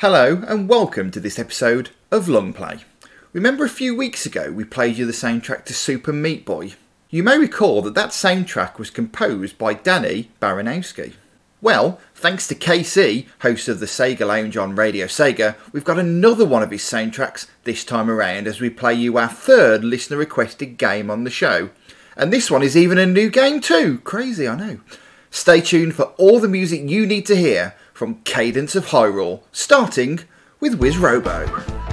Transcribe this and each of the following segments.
Hello and welcome to this episode of Longplay. Remember a few weeks ago we played you the soundtrack to Super Meat Boy? You may recall that that soundtrack was composed by Danny Baranowski. Well, thanks to KC, host of the Sega Lounge on Radio Sega, we've got another one of his soundtracks this time around as we play you our third listener requested game on the show. And this one is even a new game too. Crazy, I know. Stay tuned for all the music you need to hear from Cadence of Hyrule, starting with Wizzroboe.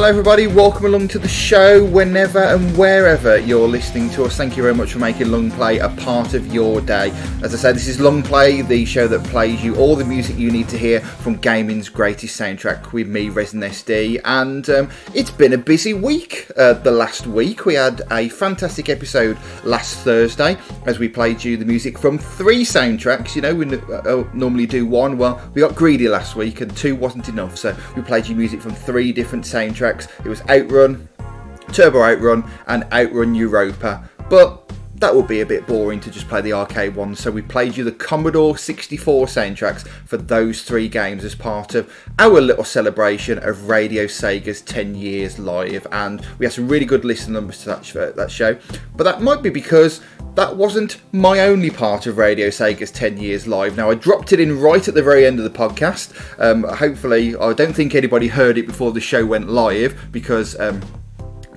Hello, everybody. Welcome along to the show whenever and wherever you're listening to us. Thank you very much for making Longplay a part of your day. As I said, this is Longplay, the show that plays you all the music you need to hear from gaming's greatest soundtrack with me, Resident SD. And um, it's been a busy week uh, the last week. We had a fantastic episode last Thursday as we played you the music from three soundtracks. You know, we uh, normally do one. Well, we got greedy last week and two wasn't enough. So we played you music from three different soundtracks. It was Outrun, Turbo Outrun, and Outrun Europa. But that would be a bit boring to just play the arcade ones, so we played you the Commodore 64 soundtracks for those three games as part of our little celebration of Radio Sega's 10 years live. And we had some really good listen numbers to that, that show, but that might be because that wasn't my only part of Radio Sega's 10 years live. Now, I dropped it in right at the very end of the podcast. Um, hopefully, I don't think anybody heard it before the show went live because. Um,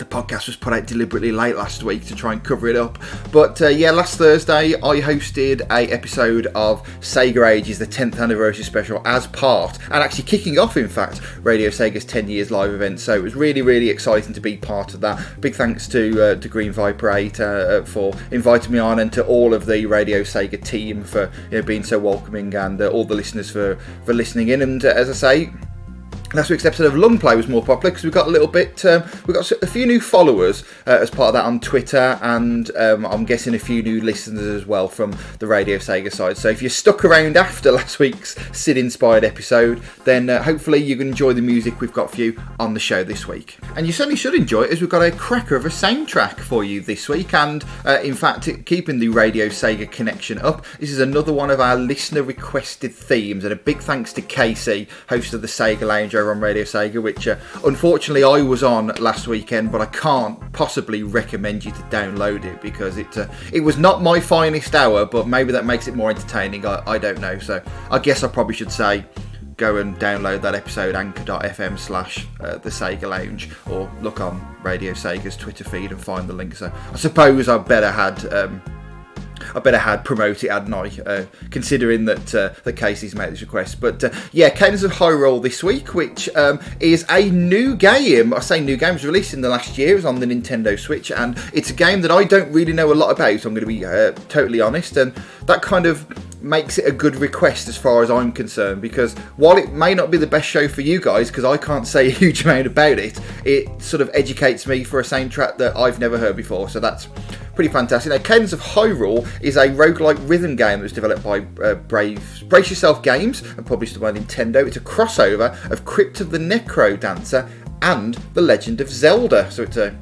the podcast was put out deliberately late last week to try and cover it up. But uh, yeah, last Thursday I hosted a episode of Sega Ages, the 10th anniversary special, as part and actually kicking off, in fact, Radio Sega's 10 years live event. So it was really, really exciting to be part of that. Big thanks to uh, to Green Viper 8 uh, for inviting me on, and to all of the Radio Sega team for you know, being so welcoming, and uh, all the listeners for for listening in. And uh, as I say Last week's episode of Longplay was more popular because we got a little bit, um, we got a few new followers uh, as part of that on Twitter, and um, I'm guessing a few new listeners as well from the Radio Sega side. So if you stuck around after last week's Sid inspired episode, then uh, hopefully you can enjoy the music we've got for you on the show this week. And you certainly should enjoy it as we've got a cracker of a soundtrack for you this week. And uh, in fact, keeping the Radio Sega connection up, this is another one of our listener requested themes. And a big thanks to KC, host of the Sega Lounge on Radio Sega, which uh, unfortunately I was on last weekend, but I can't possibly recommend you to download it because it uh, it was not my finest hour, but maybe that makes it more entertaining. I, I don't know. So I guess I probably should say go and download that episode anchor.fm slash uh, the Sega Lounge or look on Radio Sega's Twitter feed and find the link. So I suppose I better had um, I better had promote it, hadn't I? Uh, considering that uh, the KC's made this request. But uh, yeah, Cadence of Hyrule this week, which um, is a new game. I say new game, was released in the last year, it was on the Nintendo Switch, and it's a game that I don't really know a lot about, I'm going to be uh, totally honest. And that kind of makes it a good request as far as I'm concerned because while it may not be the best show for you guys because I can't say a huge amount about it, it sort of educates me for a soundtrack that I've never heard before. So that's pretty fantastic. Now, Cadence of Hyrule is a roguelike rhythm game that was developed by uh, Brave Brace Yourself Games and published by Nintendo. It's a crossover of Crypt of the NecroDancer and The Legend of Zelda. So it's a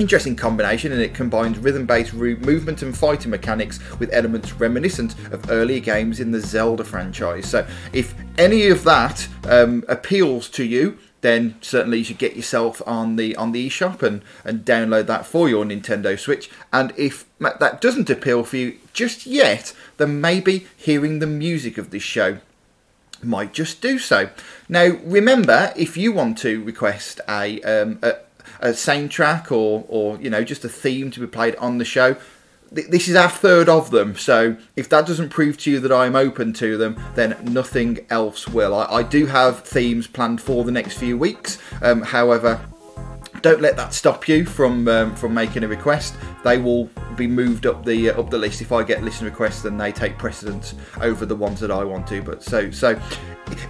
Interesting combination, and it combines rhythm based movement and fighting mechanics with elements reminiscent of earlier games in the Zelda franchise. So, if any of that um, appeals to you, then certainly you should get yourself on the on the eShop and, and download that for your Nintendo Switch. And if that doesn't appeal for you just yet, then maybe hearing the music of this show might just do so. Now, remember, if you want to request a, um, a a soundtrack or or you know just a theme to be played on the show this is our third of them, so if that doesn't prove to you that I'm open to them, then nothing else will. I, I do have themes planned for the next few weeks. Um, however, don't let that stop you from um, from making a request. They will be moved up the uh, up the list if I get listen requests, then they take precedence over the ones that I want to. But so so,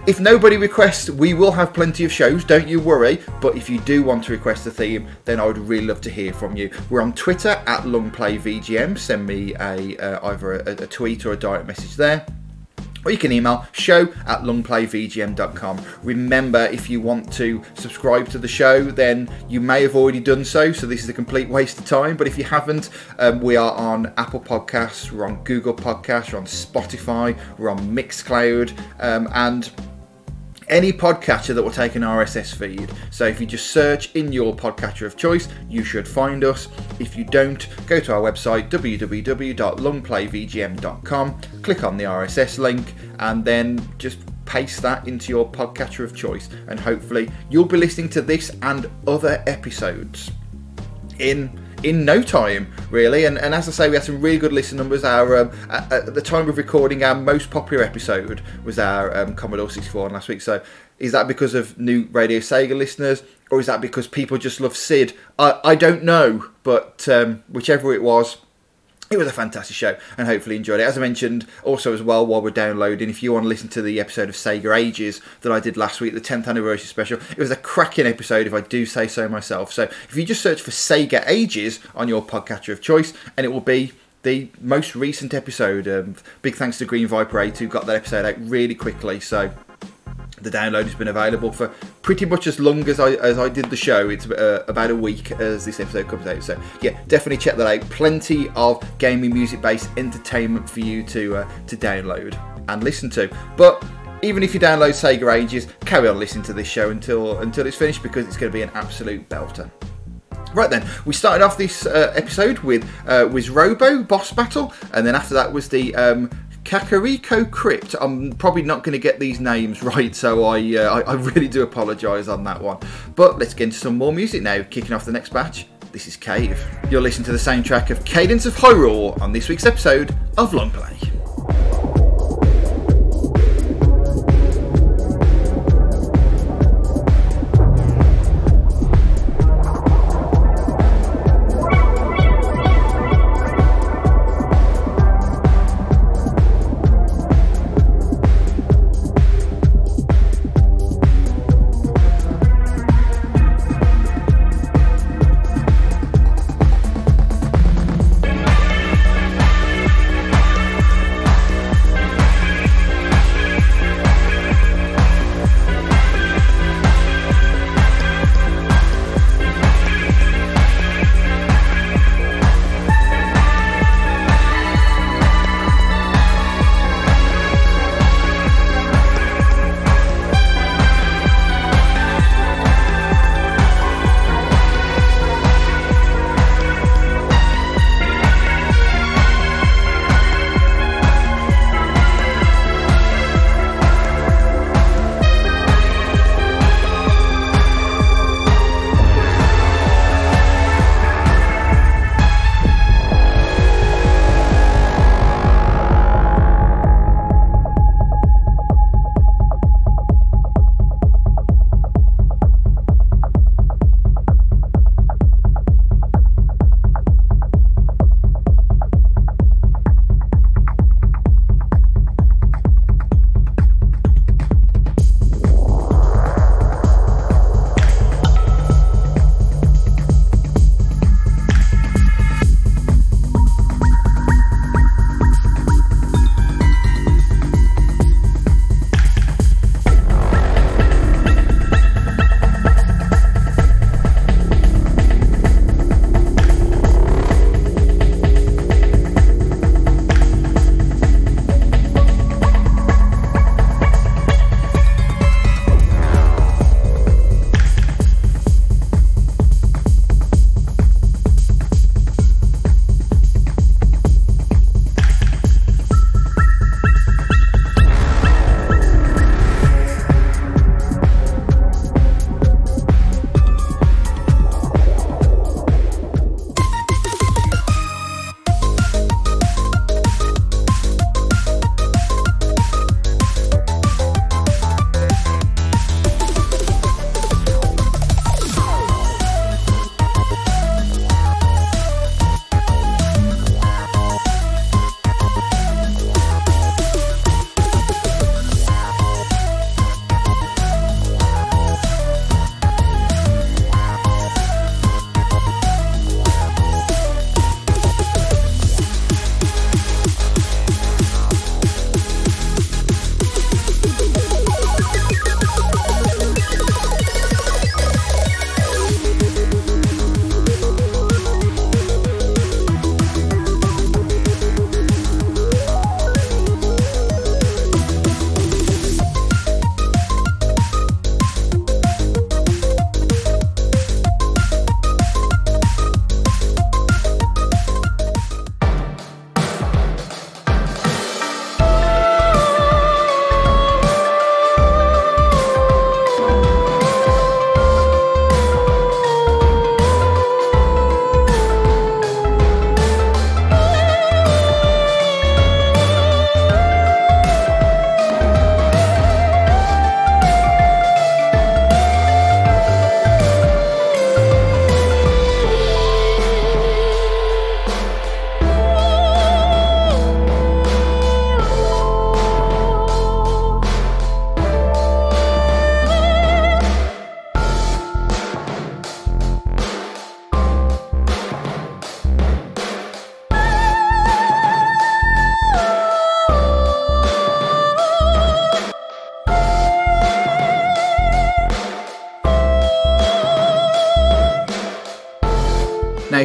if nobody requests, we will have plenty of shows. Don't you worry. But if you do want to request a theme, then I would really love to hear from you. We're on Twitter at LongPlayVGM. Send me a uh, either a, a tweet or a direct message there or you can email show at longplayvgm.com. Remember, if you want to subscribe to the show, then you may have already done so, so this is a complete waste of time. But if you haven't, um, we are on Apple Podcasts, we're on Google Podcasts, we're on Spotify, we're on Mixcloud, um, and any podcatcher that will take an RSS feed. So if you just search in your podcatcher of choice, you should find us. If you don't, go to our website www.longplayvgm.com, click on the RSS link, and then just paste that into your podcatcher of choice, and hopefully you'll be listening to this and other episodes in in no time, really. And, and as I say, we had some really good listen numbers. Our um, at, at, the time of recording, our most popular episode was our um, Commodore 64 last week. So is that because of new Radio Sega listeners? or is that because people just love Sid? I, I don't know, but um, whichever it was, it was a fantastic show and hopefully enjoyed it. As I mentioned also as well while we're downloading, if you want to listen to the episode of Sega Ages that I did last week, the 10th anniversary special, it was a cracking episode if I do say so myself. So if you just search for Sega Ages on your podcatcher of choice and it will be the most recent episode. Um, big thanks to Green Viper 8 who got that episode out really quickly. So the download has been available for pretty much as long as I as I did the show. It's uh, about a week as this episode comes out. So yeah, definitely check that out. Plenty of gaming music based entertainment for you to uh, to download and listen to. But even if you download Sega Ages, carry on listening to this show until until it's finished because it's going to be an absolute belter. Right then, we started off this uh, episode with uh, Wizzroboe boss battle, and then after that was the um, Kakariko Crypt. I'm probably not going to get these names right, so I, uh, I, I really do apologise on that one. But let's get into some more music now. Kicking off the next batch. This is Cave. You're listening to the soundtrack of Cadence of Hyrule on this week's episode of Longplay.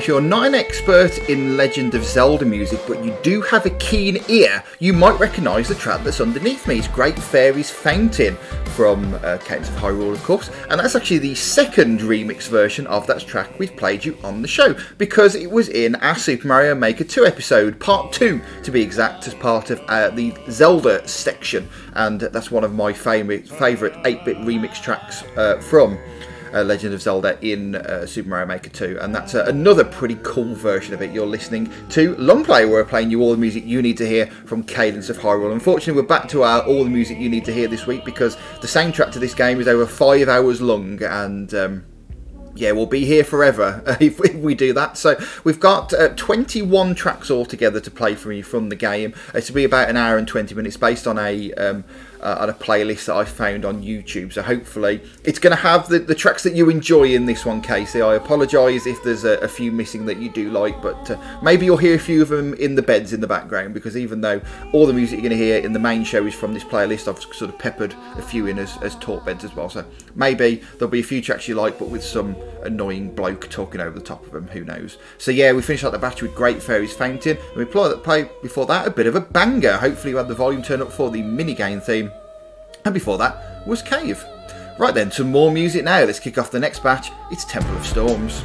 You're not an expert in Legend of Zelda music, but you do have a keen ear, you might recognise the track that's underneath me. It's Great Fairy's Fountain from uh, of Hyrule, of course, and that's actually the second remix version of that track we've played you on the show because it was in our Super Mario Maker 2 episode, part 2 to be exact, as part of uh, the Zelda section, and that's one of my favourite 8 bit remix tracks uh, from uh, Legend of Zelda in uh, Super Mario Maker 2, and that's uh, another pretty cool version of it. You're listening to Longplay, where we're playing you all the music you need to hear from Cadence of Hyrule. Unfortunately, we're back to our all the music you need to hear this week because the soundtrack to this game is over five hours long, and um, yeah, we'll be here forever if, we do that. So we've got uh, 21 tracks altogether to play for you from the game. It's to be about an hour and 20 minutes, based on a um, uh, on a playlist that I found on YouTube. So hopefully it's going to have the, the tracks that you enjoy in this one, KC. I apologise if there's a, a, few missing that you do like, but uh, maybe you'll hear a few of them in the beds in the background because even though all the music you're going to hear in the main show is from this playlist, I've sort of peppered a few in as, as talk beds as well. So maybe there'll be a few tracks you like, but with some annoying bloke talking over the top of them. Who knows? So yeah, we finished out the batch with Great Fairy's Fountain, and we played before that a bit of a banger. Hopefully, you had the volume turned up for the minigame theme and before that was Cave. Right then, some more music now. Let's kick off the next batch. It's Temple of Storms.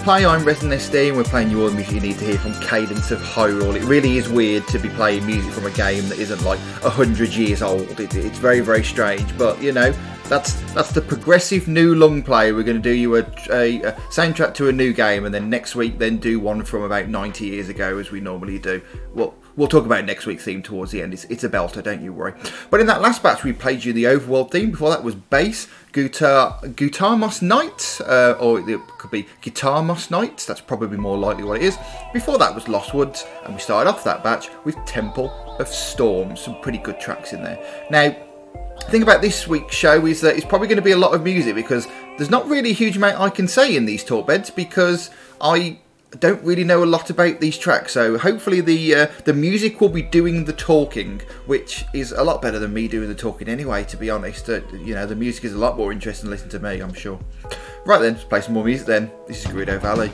You're listening to Long Play, I'm Resident SD and we're playing you all the music you need to hear from Cadence of Hyrule. It really is weird to be playing music from a game that isn't like 100 years old. It, it's very, very strange, but you know, that's that's the progressive new long play. We're going to do you a, a, a, soundtrack to a new game, and then next week, then do one from about 90 years ago, as we normally do. Well, talk about next week's theme towards the end. It's, it's a belter, don't you worry. But in that last batch, we played you the overworld theme. Before that was bass, guitar, Guitarmos Knight, uh, or it could be Guitar Guitarmos Knight. That's probably more likely what it is. Before that was Lost Woods, and we started off that batch with Temple of Storm. Some pretty good tracks in there. Now, the thing about this week's show is that it's probably going to be a lot of music because there's not really a huge amount I can say in these talk beds because I don't really know a lot about these tracks, so hopefully the uh, the music will be doing the talking, which is a lot better than me doing the talking anyway. To be honest, uh, you know the music is a lot more interesting to listen to me, I'm sure. Right then, let's play some more music. Then this is Gerudo Valley.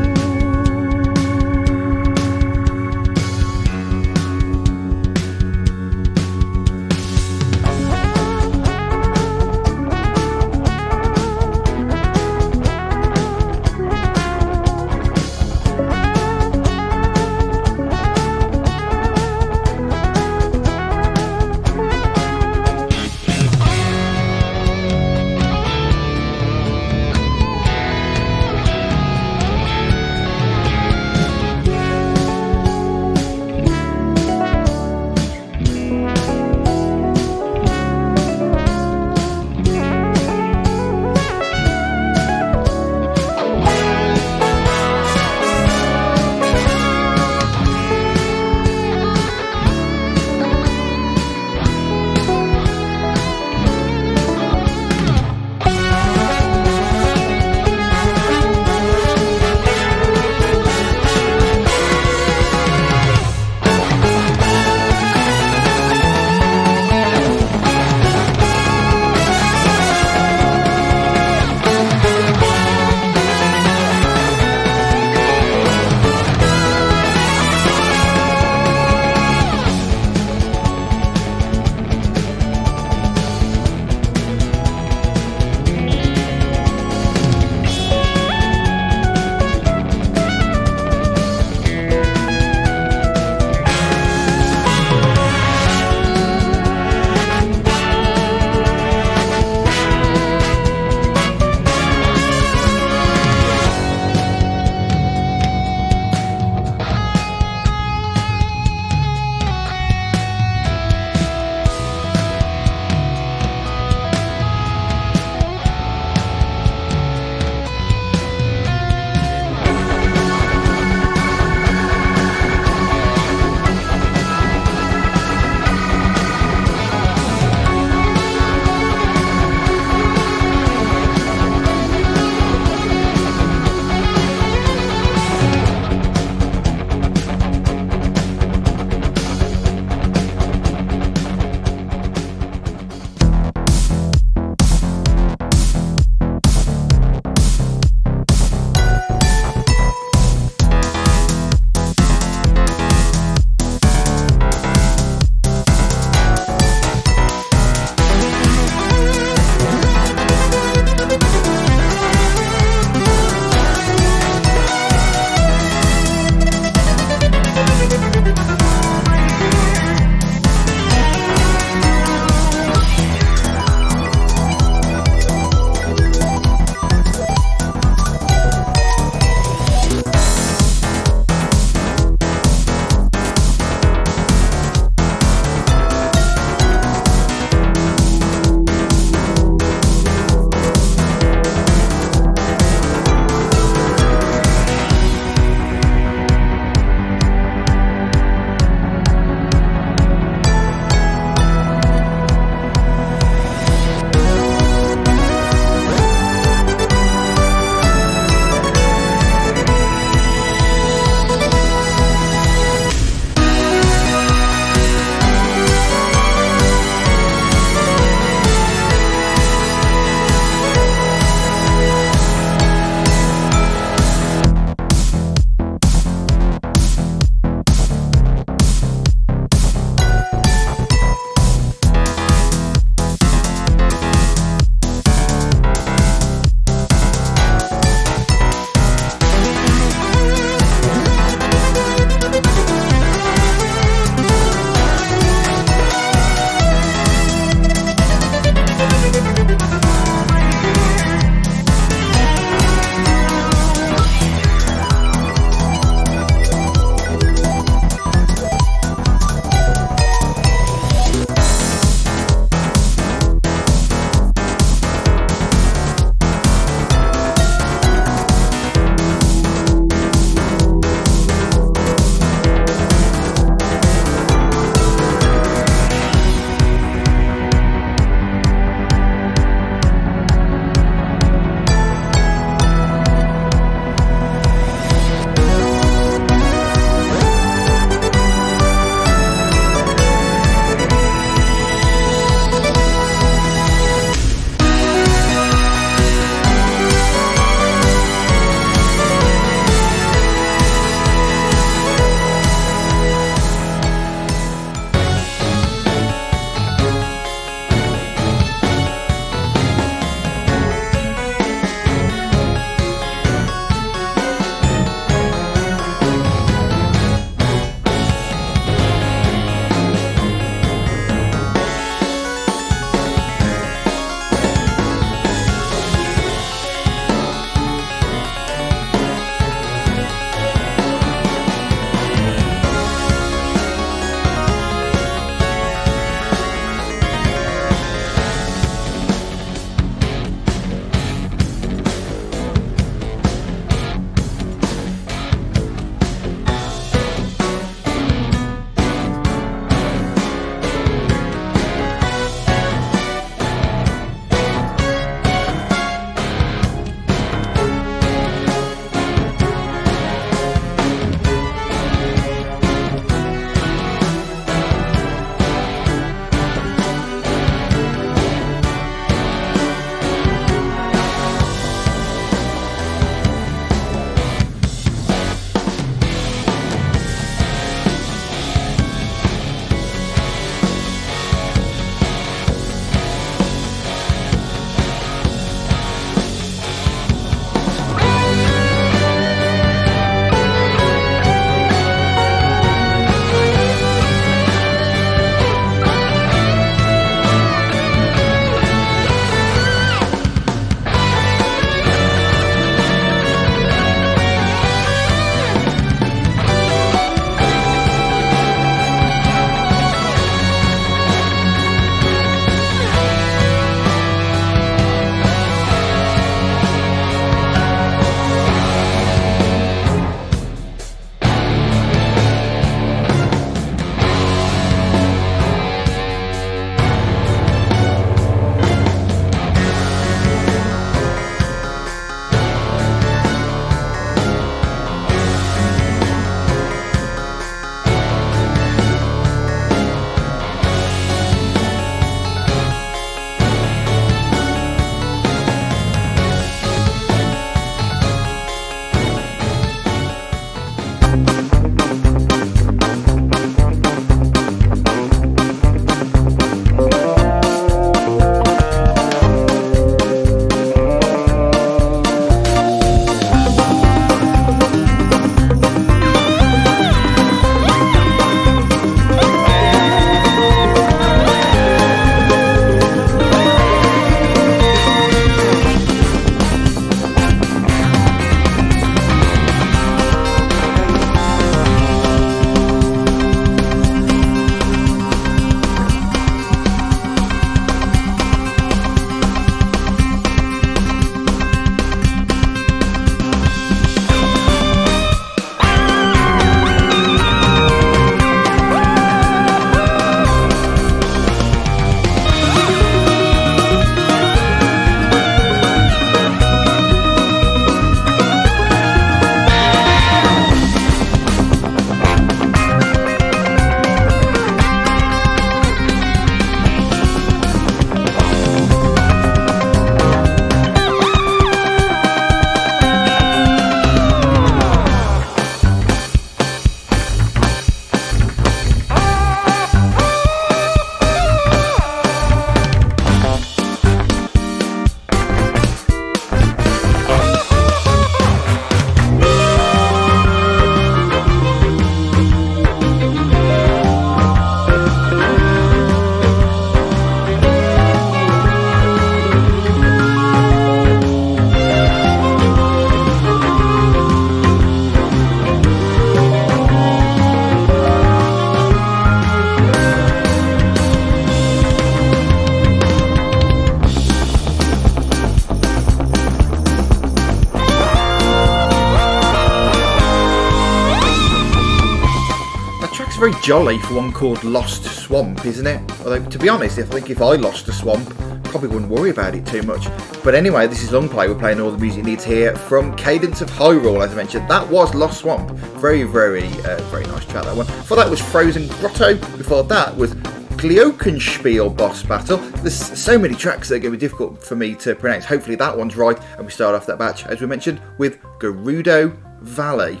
Jolly for one called Lost Swamp, isn't it? Although, to be honest, I think if I lost a swamp, probably wouldn't worry about it too much. But anyway, this is Longplay. We're playing all the music needs here from Cadence of Hyrule, as I mentioned. That was Lost Swamp. Very, very, uh, very nice track, that one. Before that was Frozen Grotto. Before that was Glockenspiel boss battle. There's so many tracks that are going to be difficult for me to pronounce. Hopefully that one's right. And we start off that batch, as we mentioned, with Gerudo Valley.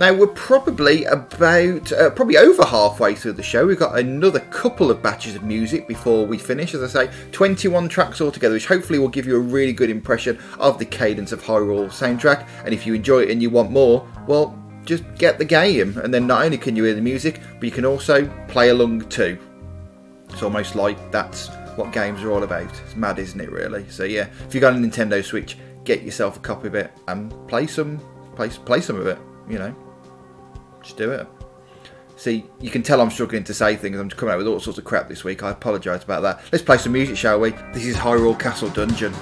Now we're probably about uh, probably over halfway through the show. We've got another couple of batches of music before we finish. As I say, 21 tracks altogether, which hopefully will give you a really good impression of the Cadence of Hyrule soundtrack. And if you enjoy it and you want more, well, just get the game, and then not only can you hear the music, but you can also play along too. It's almost like that's what games are all about. It's mad, isn't it? Really. So yeah, if you got a Nintendo Switch, get yourself a copy of it and play some, play play some of it. You know, just do it. See, you can tell I'm struggling to say things. I'm coming out with all sorts of crap this week. I apologise about that. Let's play some music, shall we? This is Hyrule Castle Dungeon.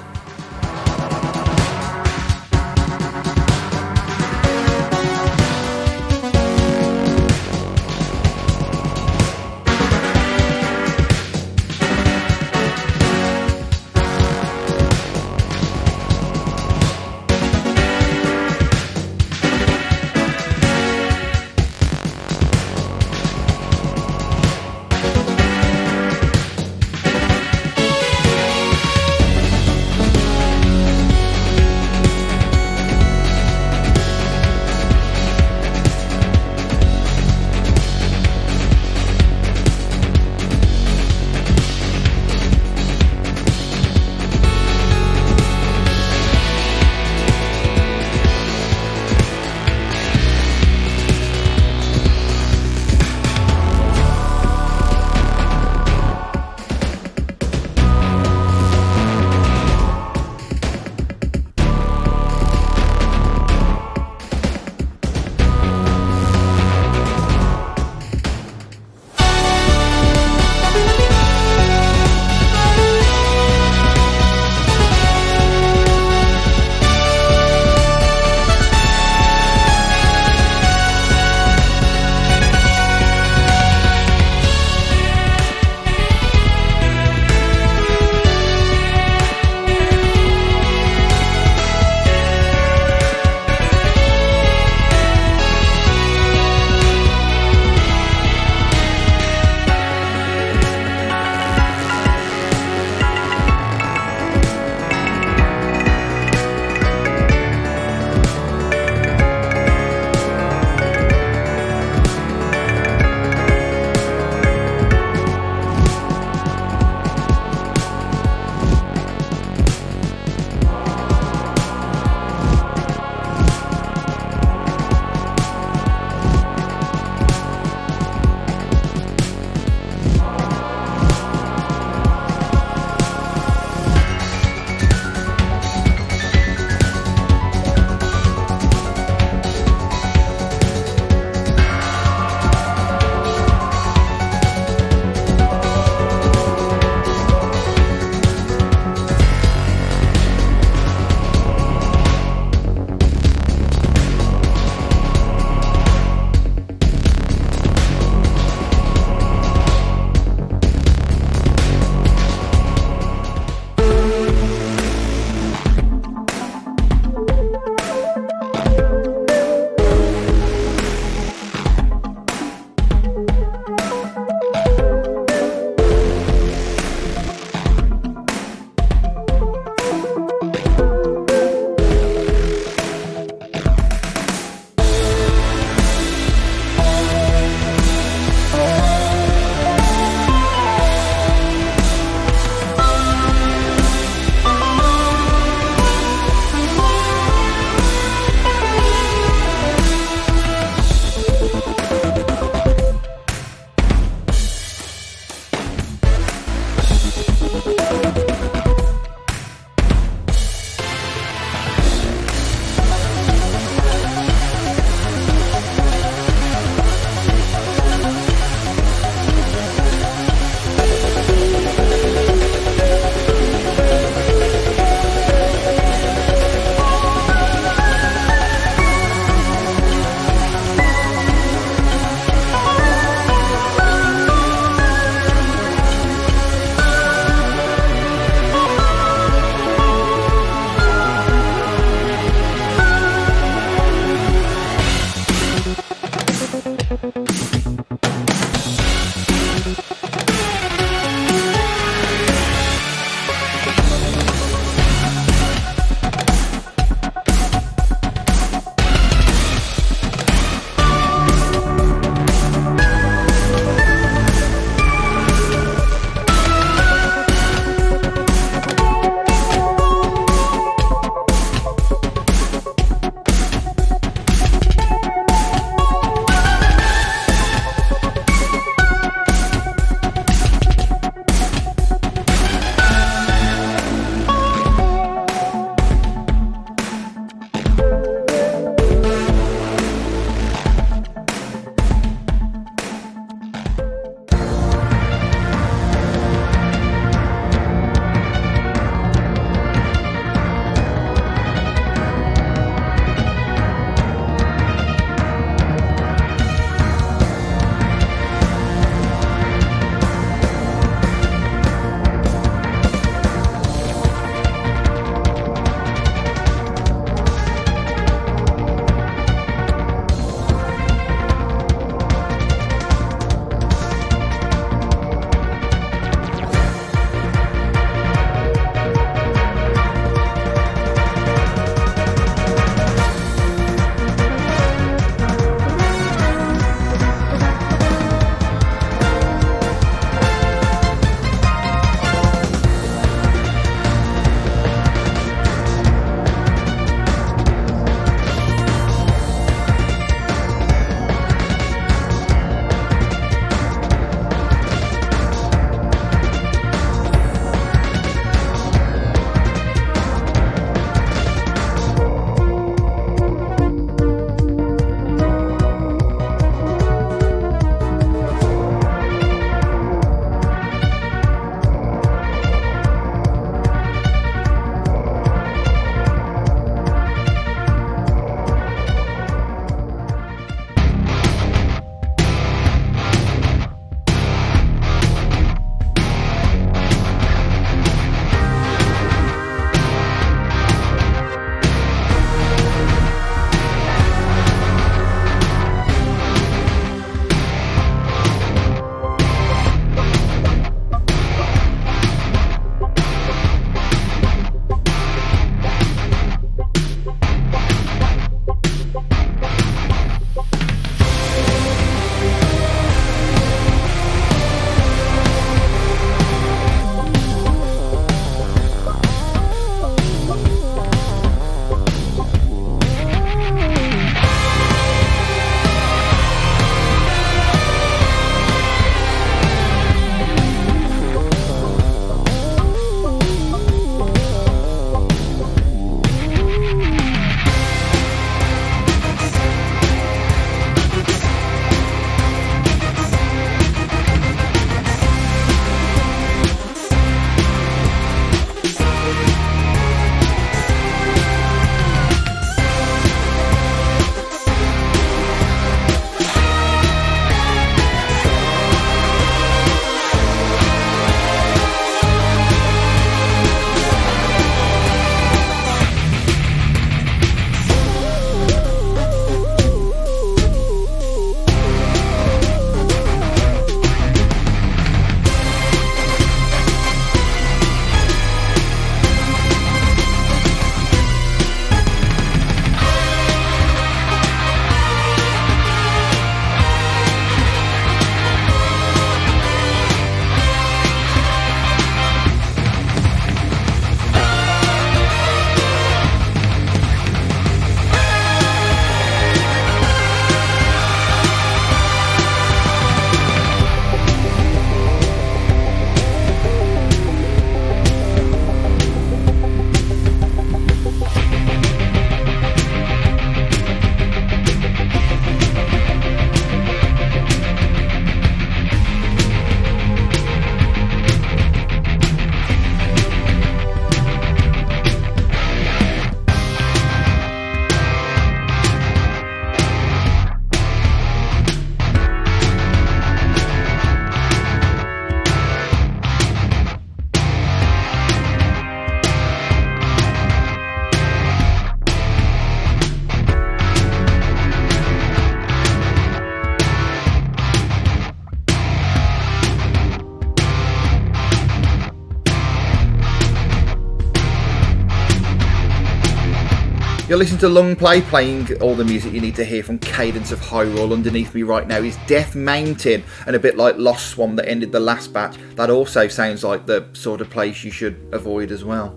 Listening to Longplay, playing all the music you need to hear from Cadence of Hyrule. Underneath me right now is Death Mountain, and a bit like Lost Swamp that ended the last batch, that also sounds like the sort of place you should avoid as well.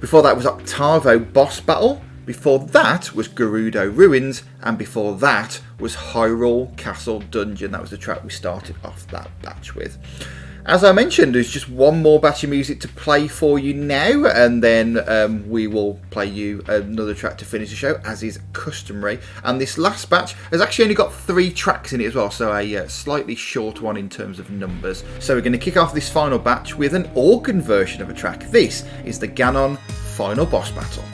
Before that was Octavo Boss Battle. Before that was Gerudo Ruins, and before that was Hyrule Castle Dungeon. That was the track we started off that batch with. As I mentioned, there's just one more batch of music to play for you now, and then um, we will play you another track to finish the show, as is customary. And this last batch has actually only got three tracks in it as well, so a uh, slightly short one in terms of numbers. So we're going to kick off this final batch with an organ version of a track. This is the Ganon Final Boss Battle.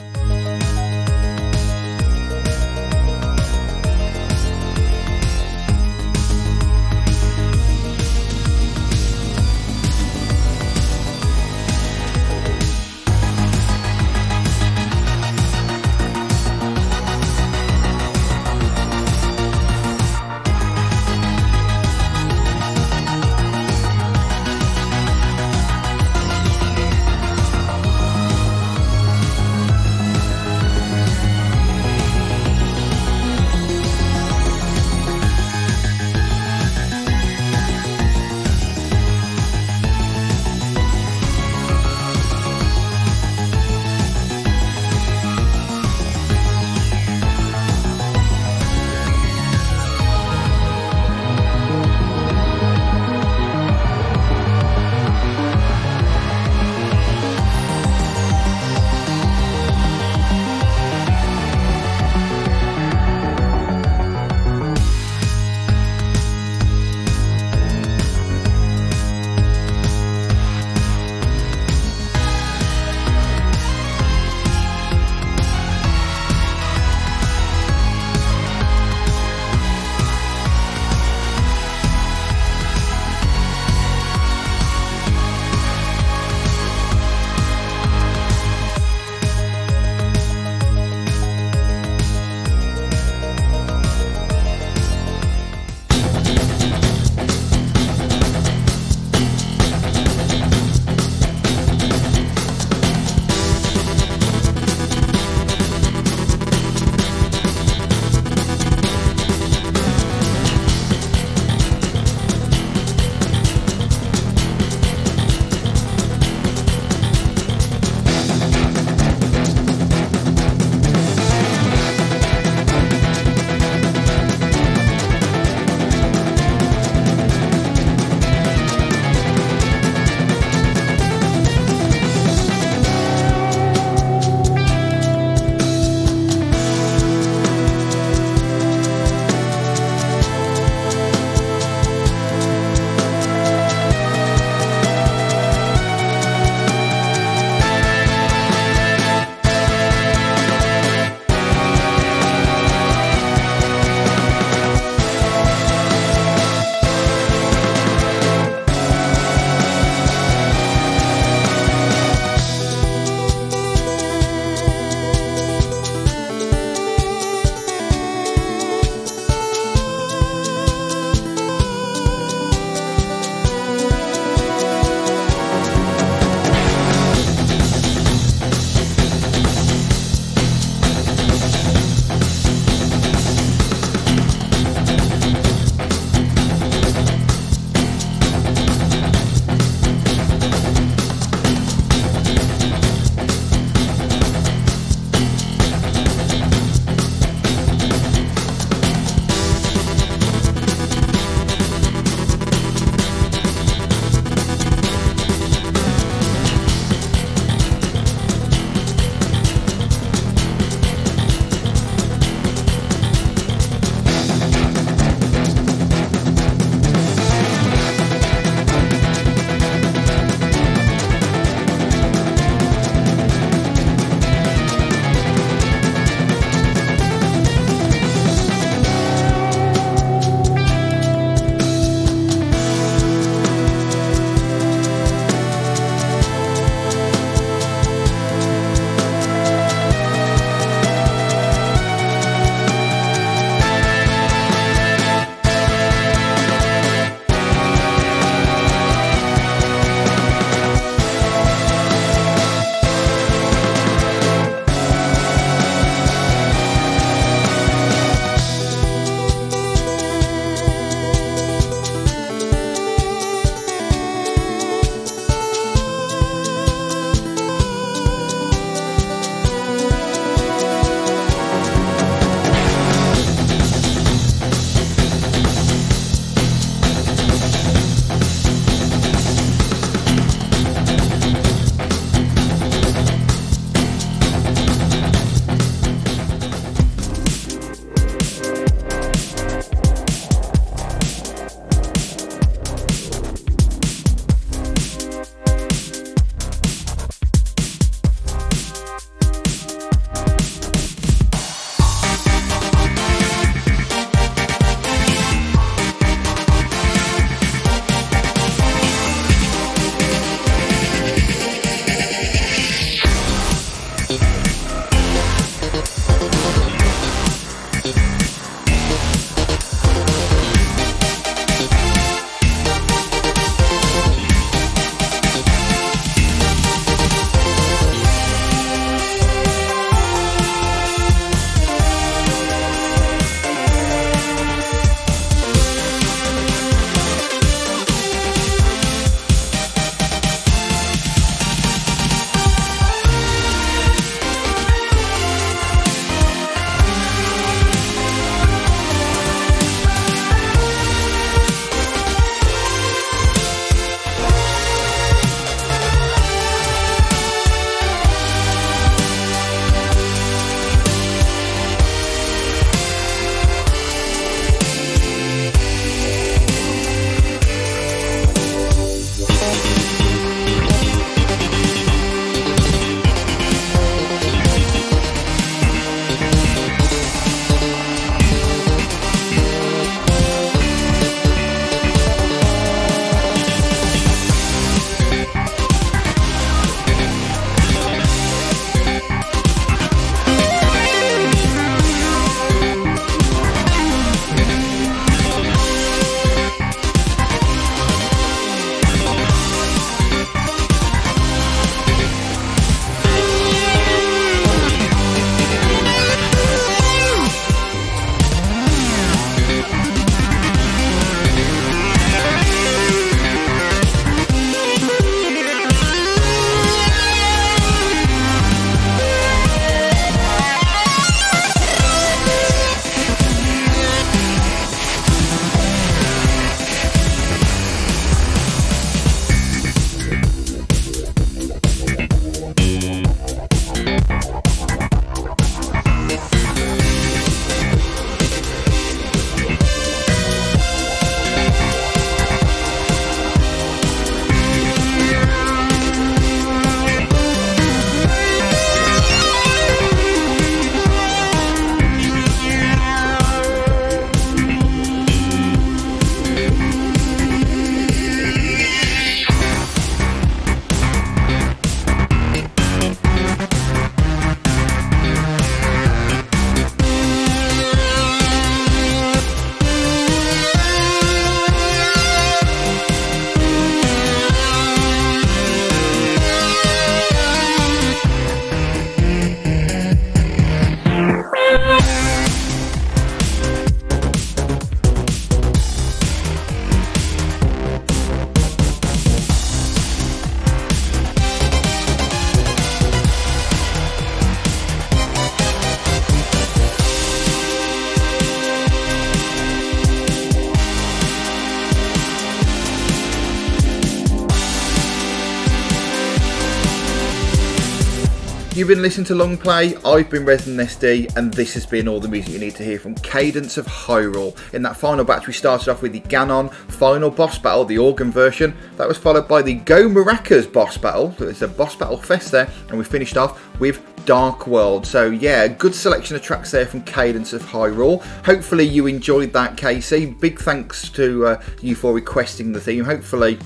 You've been listening to Longplay, I've been Resident SD, and this has been all the music you need to hear from Cadence of Hyrule. In that final batch, we started off with the Ganon final boss battle, the organ version. That was followed by the Gohmaracas boss battle. It's a boss battle fest there, and we finished off with Dark World. So yeah, good selection of tracks there from Cadence of Hyrule. Hopefully you enjoyed that, KC. Big thanks to uh, you for requesting the theme. Hopefully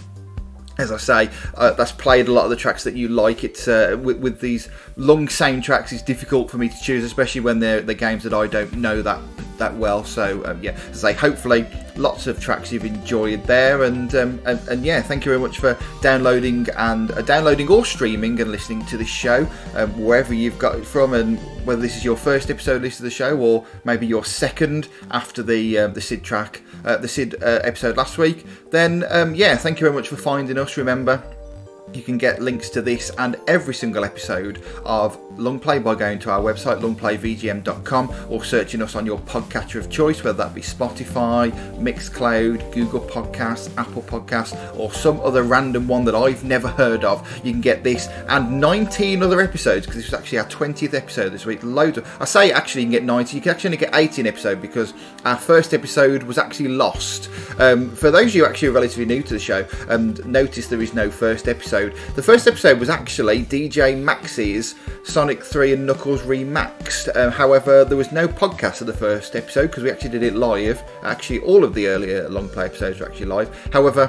as I say, uh, that's played a lot of the tracks that you like. It's uh, with, with, these long soundtracks, it's difficult for me to choose, especially when they're the games that I don't know that that well. So um, yeah, as I say, hopefully lots of tracks you've enjoyed there, and um, and, and, yeah, thank you very much for downloading and uh, downloading or streaming and listening to this show um, wherever you've got it from, and whether this is your first episode list of the show or maybe your second after the uh, the Sid track, uh, the Sid uh, episode last week. Then um, yeah, thank you very much for finding us. Remember you can get links to this and every single episode of Longplay by going to our website longplayvgm.com or searching us on your podcatcher of choice, whether that be Spotify, Mixcloud, Google Podcasts, Apple Podcasts, or some other random one that I've never heard of. You can get this and 19 other episodes because this was actually our 20th episode this week. Loads of, I say actually you can get 90, you can actually only get 18 episode because our first episode was actually lost. Um, for those of you actually relatively new to the show, and um, notice there is no first episode. The first episode was actually DJ Maxi's Sonic 3 and Knuckles Remaxed. Uh, however, there was no podcast of the first episode because we actually did it live. Actually, all of the earlier Longplay episodes were actually live. However,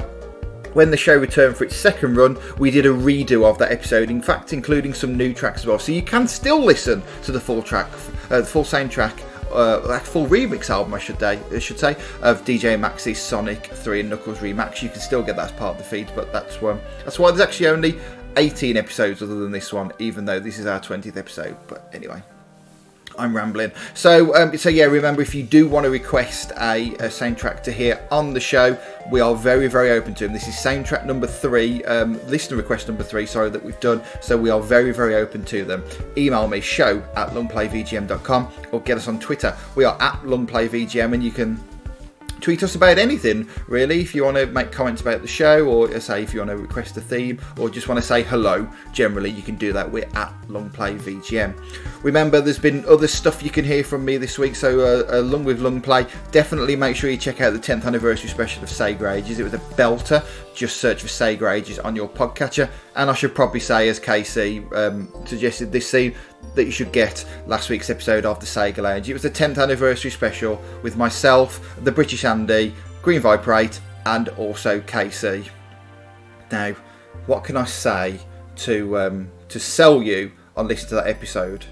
when the show returned for its second run, we did a redo of that episode, in fact, including some new tracks as well. So you can still listen to the full track, uh, the full soundtrack uh, that full remix album, I should say, I should say, of DJ Max's Sonic 3 and Knuckles remix. You can still get that as part of the feed, but that's why that's why there's actually only 18 episodes other than this one, even though this is our 20th episode. But anyway. I'm rambling. So, um, so yeah. Remember, if you do want to request a, a, soundtrack to hear on the show, we are very, very open to them. This is soundtrack number three, um, listener request number three. Sorry that we've done. So we are very, very open to them. Email me show at longplayvgm.com or get us on Twitter. We are at longplayvgm, and you can tweet us about anything really if you want to make comments about the show or say if you want to request a theme or just want to say hello generally you can do that. We're at longplay vgm remember there's been other stuff you can hear from me this week so uh, along with longplay definitely make sure you check out the 10th anniversary special of sega ages. It was a belter. Just search for sega ages on your podcatcher and i should probably say as KC um, suggested this scene that you should get last week's episode of the Sega Lounge. It was the 10th anniversary special with myself, the British Andy, Green 8, and also KC. Now, what can I say to um, to sell you on listening to that episode?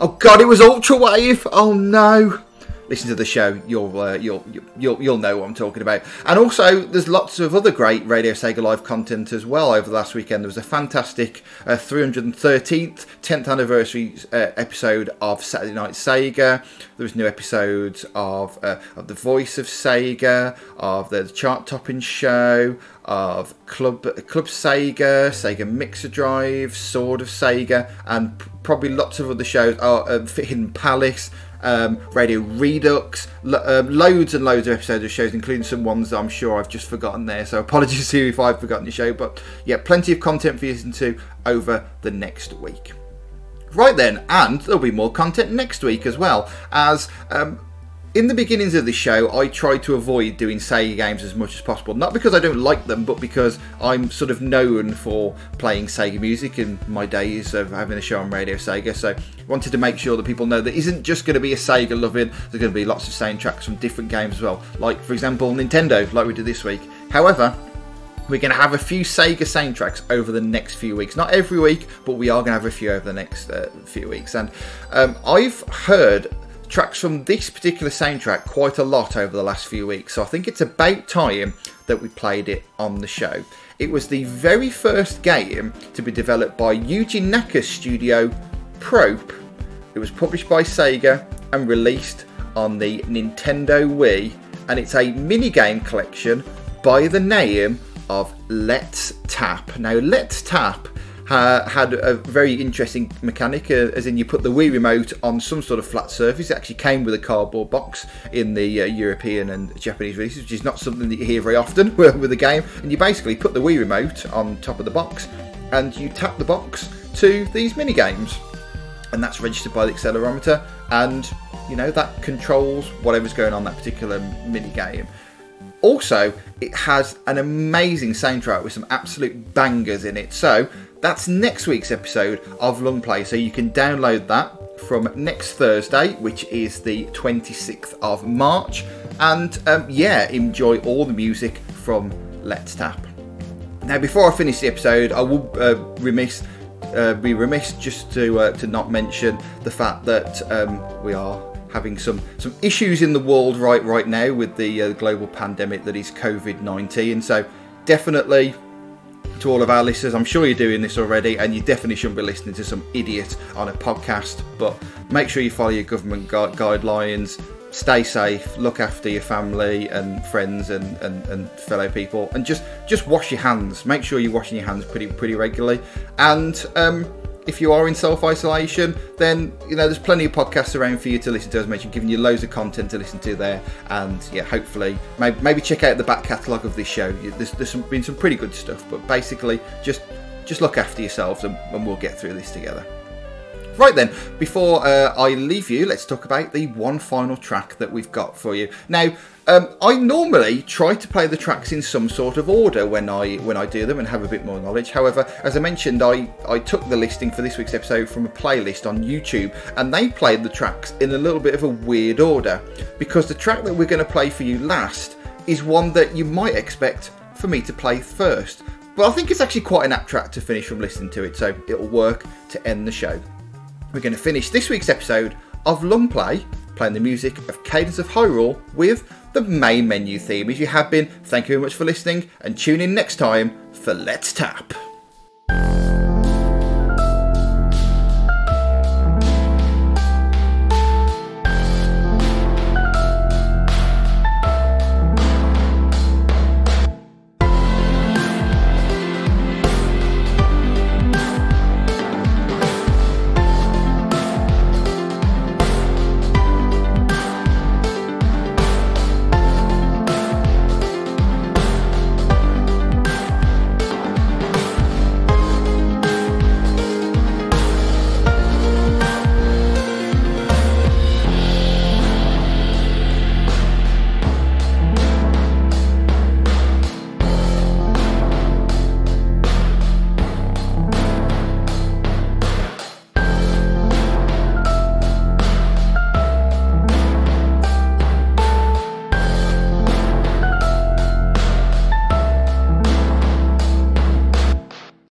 Oh God, it was Ultra Wave! Oh no! Listen to the show, you'll, uh, you'll you'll you'll know what I'm talking about. And also, there's lots of other great Radio Sega Live content as well. Over the last weekend, there was a fantastic uh, 313th 10th anniversary uh, episode of Saturday Night Sega. There was new episodes of uh, of the Voice of Sega, of the Chart Topping Show, of Club Club Sega, Sega Mixer Drive, Sword of Sega, and probably lots of other shows. Oh, uh, Hidden Palace um, Radio Redux, lo- um, loads and loads of episodes of shows, including some ones that I'm sure I've just forgotten there. So apologies to you if I've forgotten the show, but yeah, plenty of content for you to listen to over the next week. Right then, and there'll be more content next week as well, as um, in the beginnings of the show, I tried to avoid doing Sega games as much as possible. Not because I don't like them, but because I'm sort of known for playing Sega music in my days of having a show on Radio Sega. So I wanted to make sure that people know that isn't just going to be a Sega loving. There's going to be lots of soundtracks from different games as well. Like for example, Nintendo, like we did this week. However, we're going to have a few Sega soundtracks over the next few weeks. Not every week, but we are going to have a few over the next uh, few weeks. And um, I've heard tracks from this particular soundtrack quite a lot over the last few weeks, so I think it's about time that we played it on the show. It was the very first game to be developed by Yuji Naka's studio Prope. It was published by Sega and released on the Nintendo Wii, and it's a minigame collection by the name of Let's Tap. Now, Let's Tap uh, had a very interesting mechanic, uh, as in you put the Wii remote on some sort of flat surface. It actually came with a cardboard box in the uh, European and Japanese releases, which is not something that you hear very often with a game. And you basically put the Wii remote on top of the box, and you tap the box to these mini games, and that's registered by the accelerometer, and you know that controls whatever's going on that particular mini game. Also, it has an amazing soundtrack with some absolute bangers in it. So that's next week's episode of Longplay. So you can download that from next Thursday, which is the 26th of March. And um, yeah, enjoy all the music from Let's Tap. Now, before I finish the episode, I will uh, remiss uh, be remiss just to uh, to not mention the fact that um, we are having some some issues in the world right right now with the uh, global pandemic that is COVID nineteen. So definitely to all of our listeners, I'm sure you're doing this already, and you definitely shouldn't be listening to some idiot on a podcast. But make sure you follow your government gu- guidelines. Stay safe, look after your family and friends and, and, and fellow people, and just just wash your hands. Make sure you're washing your hands pretty pretty regularly. And um, if you are in self isolation, then you know there's plenty of podcasts around for you to listen to. As mentioned, giving you loads of content to listen to there, and yeah, hopefully maybe, maybe check out the back catalogue of this show. There's, there's some, been some pretty good stuff, but basically just just look after yourselves, and, and we'll get through this together. Right then, before uh, I leave you, let's talk about the one final track that we've got for you. Now, um, I normally try to play the tracks in some sort of order when I when I do them and have a bit more knowledge. However, as I mentioned, I, I took the listing for this week's episode from a playlist on YouTube, and they played the tracks in a little bit of a weird order because the track that we're going to play for you last is one that you might expect for me to play first. But I think it's actually quite an apt track to finish from listening to it, so it'll work to end the show. We're going to finish this week's episode of Longplay playing the music of Cadence of Hyrule with the main menu theme. As you have been, thank you very much for listening and tune in next time for Let's Tap.